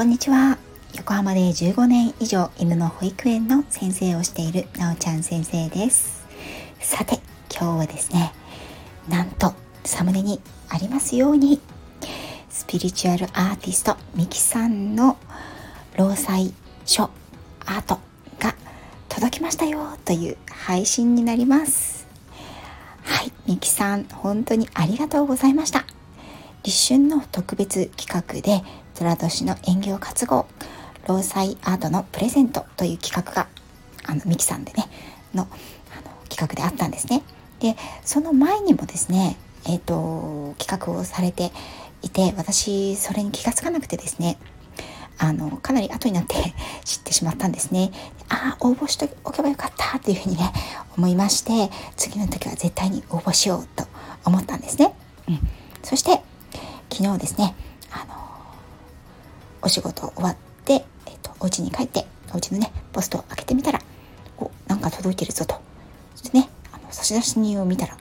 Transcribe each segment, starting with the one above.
こんにちは。横浜で15年以上犬の保育園の先生をしているなおちゃん先生です。さて今日はですねなんとサムネにありますように。スピリチュアルアーティストミキさんの労災書アートが届きましたよという配信になります。はいミキさん本当にありがとうございました。立春の特別企画で寅年の園業活動労災アートのプレゼントという企画があのミキさんでねのあの企画であったんですね。でその前にもですねえっ、ー、と企画をされていて私それに気が付かなくてですねあのかなり後になって 知ってしまったんですね。ああ応募しておけばよかったっていうふうにね思いまして次の時は絶対に応募しようと思ったんですね、うん、そして昨日ですねお仕事終わって、えっと、お家に帰ってお家のねポストを開けてみたらおなんか届いてるぞと。そしてねあの差出人を見たらん？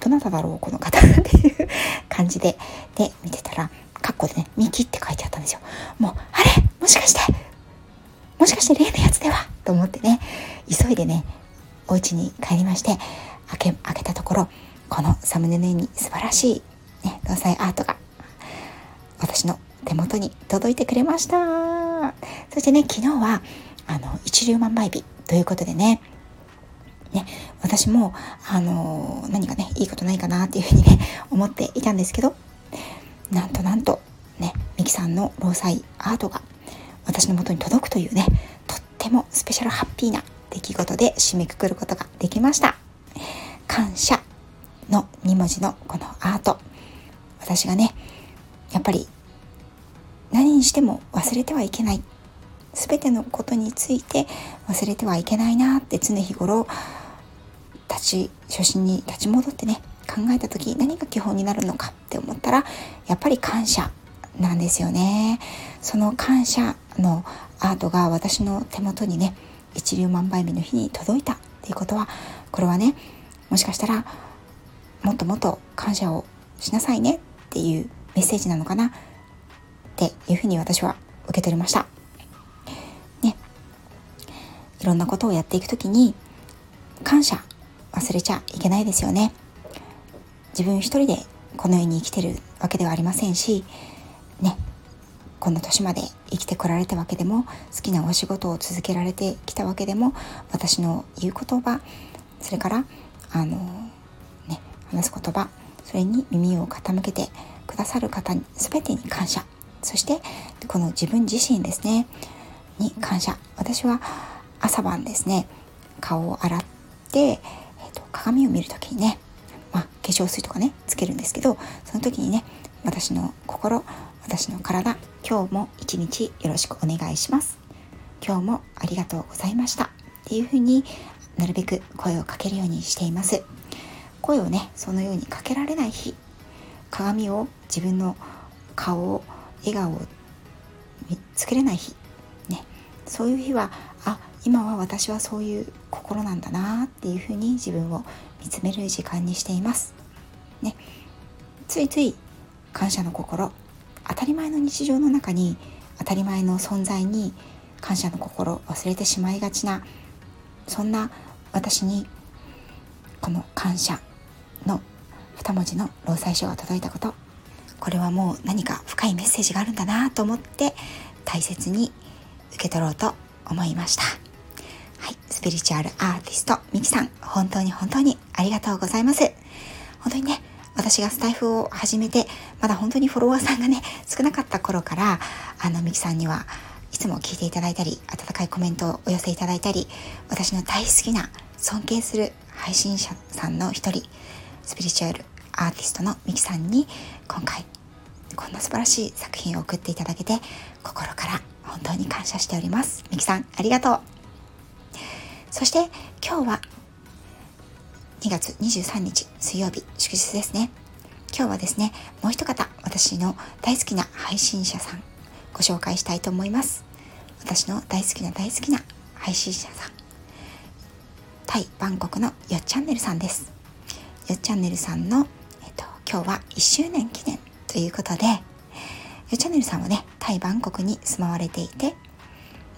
どなただろうこの方っていう感じでで見てたらカッコでね「ミキ」って書いてあったんですよ。もうあれ？もしかして？もしかして例のやつでは？と思ってね急いでねお家に帰りまして開け開けたところこのサムネのように素晴らしいね、同彩アートが私の手元に届いてくれました。そしてね、昨日はあの一粒万倍日ということでね、ね、私もあの何かねいいことないかなっていうふうにね思っていたんですけどなんとなんとねミキさんの労災アートが私の元に届くというねとってもスペシャルハッピーな出来事で締めくくることができました。感謝の2文字のこのアート。私がねやっぱりにしても忘れてはいけない。全てのことについて忘れてはいけないなって常日頃立ち初心に立ち戻ってね考えた時何が基本になるのかって思ったらやっぱり感謝なんですよね。その感謝のアートが私の手元にね一粒万倍日の日に届いたっていうことはこれはねもしかしたらもっともっと感謝をしなさいねっていうメッセージなのかな。っていうふうに私は受け取りました。ね。いろんなことをやっていく時に感謝忘れちゃいけないですよね。自分一人でこの世に生きてるわけではありませんし、ね。この年まで生きてこられたわけでも好きなお仕事を続けられてきたわけでも私の言う言葉それからあのね話す言葉それに耳を傾けてくださる方に全てに感謝そしてこの自分自身ですねに感謝。私は朝晩ですね顔を洗って、えーと、鏡を見る時にね、まあ、化粧水とかねつけるんですけどその時にね私の心私の体今日も一日よろしくお願いします。今日もありがとうございました。っていうふうになるべく声をかけるようにしています。声をねそのようにかけられない日鏡を自分の顔を笑顔を作れない日。ね。そういう日はあ今は私はそういう心なんだなっていうふうに自分を見つめる時間にしています。ね、ついつい感謝の心当たり前の日常の中に当たり前の存在に感謝の心を忘れてしまいがちなそんな私にこの感謝の2文字の労災書が届いたこと。これはもう何か深いメッセージがあるんだなと思って大切に受け取ろうと思いました。はい。スピリチュアルアーティストミキさん本当に本当にありがとうございます。本当にね私がスタイフを始めてまだ本当にフォロワーさんがね少なかった頃からあのミキさんにはいつも聞いていただいたり温かいコメントをお寄せいただいたり私の大好きな尊敬する配信者さんの一人スピリチュアルアーティストのミキさんに今回こんな素晴らしい作品を送っていただけて心から本当に感謝しております。ミキさんありがとう。そして今日は2月23日水曜日祝日ですね。今日はですねもう一方私の大好きな配信者さんご紹介したいと思います。私の大好きな大好きな配信者さんタイ・バンコクのよっチャンネルさんです。よっチャンネルさんの、今日は1周年記念ということで、よチャンネルさんはねタイ・バンコクに住まわれていて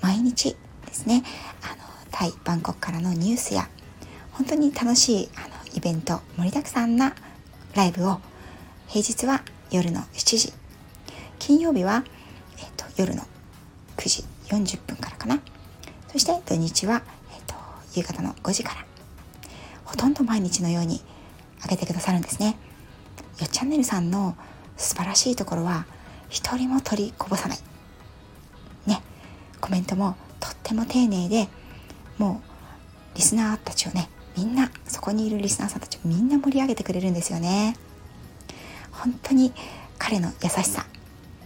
毎日ですねあのタイ・バンコクからのニュースや本当に楽しいあのイベント盛りだくさんなライブを平日は夜の7時金曜日は、えーと、夜の9時40分からかな。そして土日は、えーと、夕方の5時からほとんど毎日のように上げてくださるんですね。よチャンネルさんの素晴らしいところは一人も取りこぼさない。ね。コメントもとっても丁寧でもうリスナーたちをねみんなそこにいるリスナーさんたちをみんな盛り上げてくれるんですよね。本当に彼の優しさ、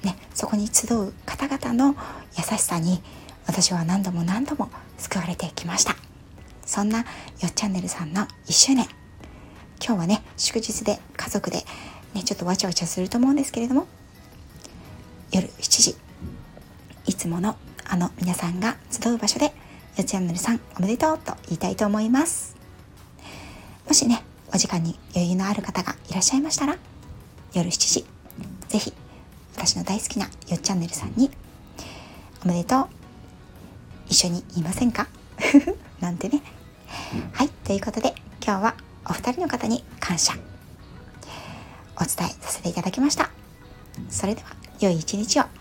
ね、そこに集う方々の優しさに私は何度も何度も救われてきました。そんなよっチャンネルさんの1周年。今日はね祝日で家族で、ね、ちょっとわちゃわちゃすると思うんですけれども夜7時いつものあの皆さんが集う場所でよっチャンネルさんおめでとうと言いたいと思います。もしねお時間に余裕のある方がいらっしゃいましたら夜7時是非私の大好きなよっチャンネルさんにおめでとう一緒に言いませんか？なんてね。はいということで今日はお二人の方に感謝。お伝えさせていただきました。それでは良い一日を。